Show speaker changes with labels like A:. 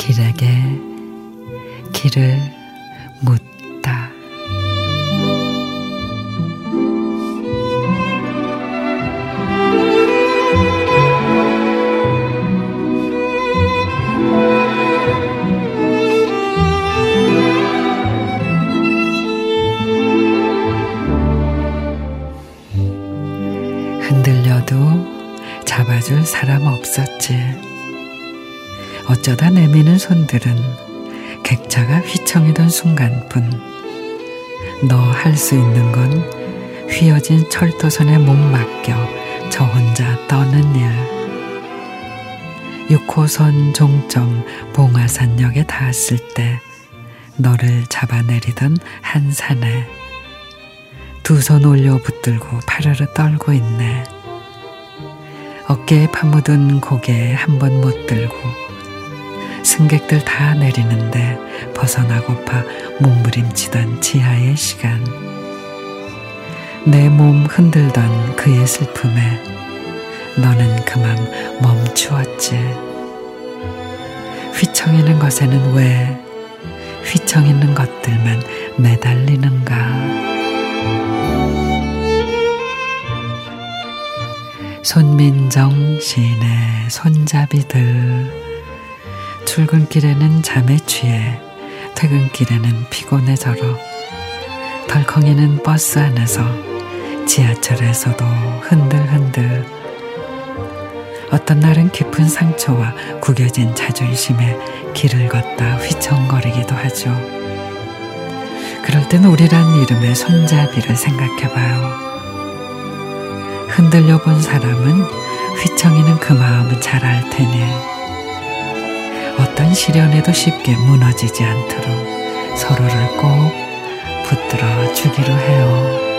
A: 길에게 길을 묻다. 흔들려도 잡아줄 사람 없었지. 어쩌다 내미는 손들은 객차가 휘청이던 순간뿐 너 할 수 있는 건 휘어진 철도선에 못 맡겨 저 혼자 떠는 일. 6호선 종점 봉화산역에 닿았을 때 너를 잡아내리던 한 산에 두 손 올려 붙들고 파르르 떨고 있네. 어깨에 파묻은 고개 한 번 못 들고 승객들 다 내리는데 벗어나고파 몸부림치던 지하의 시간. 내 몸 흔들던 그의 슬픔에 너는 그만 멈추었지. 휘청이는 것에는 왜 휘청이는 것들만 매달리는가. 손민정 시인의 손잡이들 출근길에는 잠에 취해 퇴근길에는 피곤해 절어 덜컹이는 버스 안에서 지하철에서도 흔들흔들 어떤 날은 깊은 상처와 구겨진 자존심에 길을 걷다 휘청거리기도 하죠. 그럴 땐 우리란 이름의 손잡이를 생각해봐요. 흔들려 본 사람은 휘청이는 그 마음은 잘알 테니 어떤 시련에도 쉽게 무너지지 않도록 서로를 꼭 붙들어 주기로 해요.